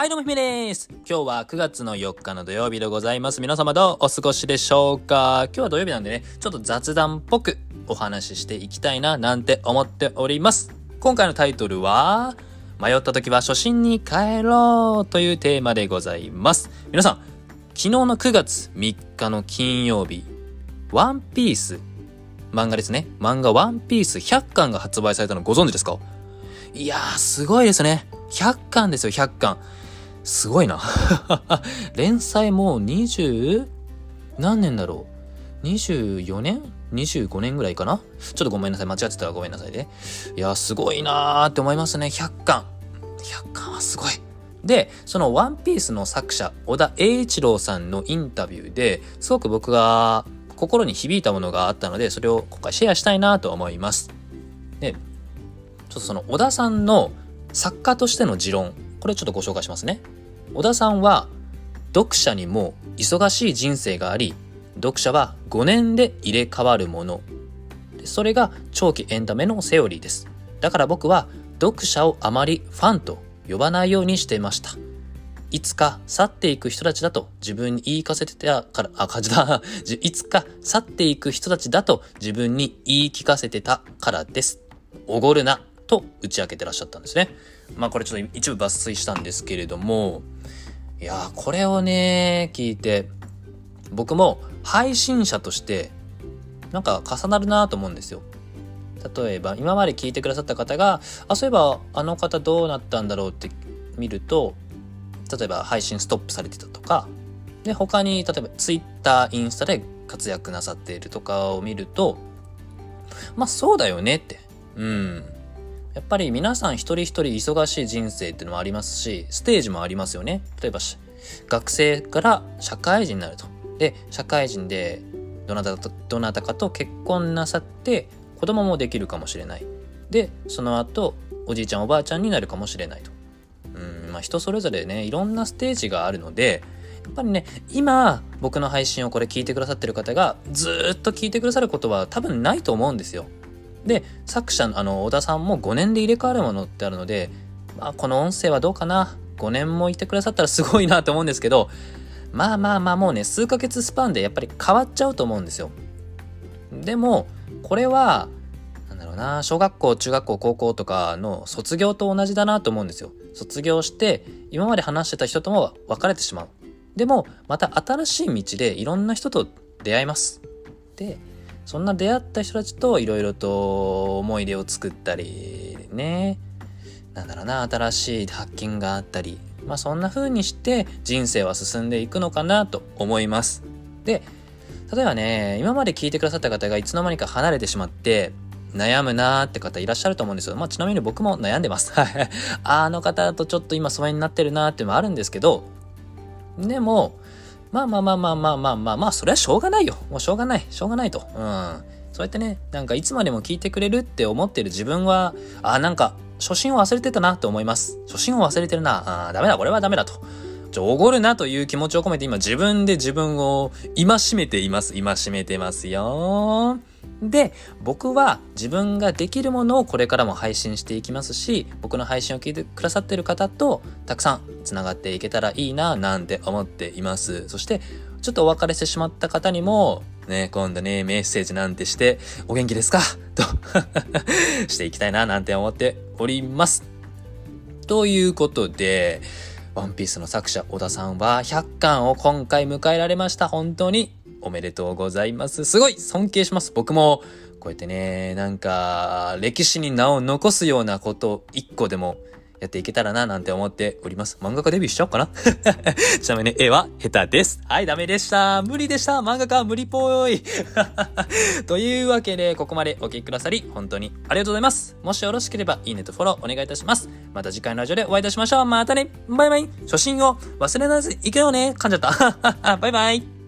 はい、どうもひめです。今日は9月の4日の土曜日でございます。皆様どうお過ごしでしょうか？今日は土曜日なんでね、ちょっと雑談っぽくお話ししていきたいななんて思っております。今回のタイトルは、迷った時は初心に帰ろうというテーマでございます。皆さん、昨日の9月3日の金曜日、ワンピース、漫画ですね。漫画ワンピース100巻が発売されたのご存知ですか？いやー、すごいですね。100巻ですよ、100巻。すごいな。連載もう20何年だろう ?24 年 ?25 年ぐらいかな？ちょっとごめんなさい。間違ってたらごめんなさいね。いや、すごいなーって思いますね。100巻。100巻はすごい。で、そのワンピースの作者、小田栄一郎さんのインタビューですごく僕が心に響いたものがあったので、それを今回シェアしたいなと思います。で、ちょっとその小田さんの作家としての持論、これちょっとご紹介しますね。小田さんは読者にも忙しい人生があり読者は5年で入れ替わるものそれが長期エンタメのセオリーですだから僕は読者をあまりファンと呼ばないようにしていましたいつか去っていく人たちだと自分に言い聞かせてたから、あ、感じだ。いつか去っていく人たちだと自分に言い聞かせてたからです。おごるな、と打ち明けてらっしゃったんですね。まあこれちょっと一部抜粋したんですけれども、いやこれをね、聞いて、僕も配信者として、なんか重なるなと思うんですよ。例えば、今まで聞いてくださった方が、あ、そういえば、あの方どうなったんだろうって見ると、例えば配信ストップされてたとか、で、他に、例えば Twitter、インスタで活躍なさっているとかを見ると、まあそうだよねって。うん。やっぱり皆さん一人一人忙しい人生っていうのもありますし、ステージもありますよね。例えば、学生から社会人になると。で、社会人でどなた、どなたかと結婚なさって子供もできるかもしれない。で、その後、おじいちゃんおばあちゃんになるかもしれないと。うん、まあ人それぞれね、いろんなステージがあるので、やっぱりね、今、僕の配信をこれ聞いてくださってる方が、ずっと聞いてくださることは多分ないと思うんですよ。で、作者の、あの、小田さんも5年で入れ替わるものってあるので、まあ、この音声はどうかな ?5 年もいてくださったらすごいなと思うんですけど、まあまあまあもうね、数ヶ月スパンでやっぱり変わっちゃうと思うんですよ。でも、これは、なんだろうな、小学校、中学校、高校とかの卒業と同じだなと思うんですよ。卒業して、今まで話してた人とも別れてしまう。でも、また新しい道でいろんな人と出会います。で、そんな出会った人たちといろいろと思い出を作ったりねなんだろうな新しい発見があったりまあそんな風にして人生は進んでいくのかなと思いますで例えばね今まで聞いてくださった方がいつの間にか離れてしまって悩むなーって方いらっしゃると思うんですよ。まあちなみに僕も悩んでます。あの方とちょっと今疎遠になってるなーっていうのもあるんですけど、でも、まあまあまあまあまあまあまあまあ、それはしょうがないよ。もうしょうがない。しょうがないと。うん。そうやってね、なんかいつまでも聞いてくれるって思ってる自分は、あ、なんか、初心を忘れてたなって思います。初心を忘れてるな。あダメだ、これはダメだと。ちょ、おごるなという気持ちを込めて今自分で自分を今しめています。今しめてますよ。で、僕は自分ができるものをこれからも配信していきますし、僕の配信を聞いてくださってる方とたくさん繋がっていけたらいいな、なんて思っています。そして、ちょっとお別れしてしまった方にも、ね、今度ね、メッセージなんてして、お元気ですか？としていきたいな、なんて思っております。ということで、ワンピースの作者、小田さんは100巻を今回迎えられました。本当におめでとうございます。すごい尊敬します。僕も、こうやってね、なんか、歴史に名を残すようなことを一個でもやっていけたらななんて思っております。漫画家デビューしちゃおうかな ちなみに絵は下手です。はい、ダメでした。無理でした。漫画家は無理っぽい。というわけで、ここまでお聴きくださり、本当にありがとうございます。もしよろしければ、いいねとフォローお願いいたします。また次回のラジオでお会いいたしましょう。またね。バイバイ。初心を忘れないでいけようね。噛んじゃった。バイバイ。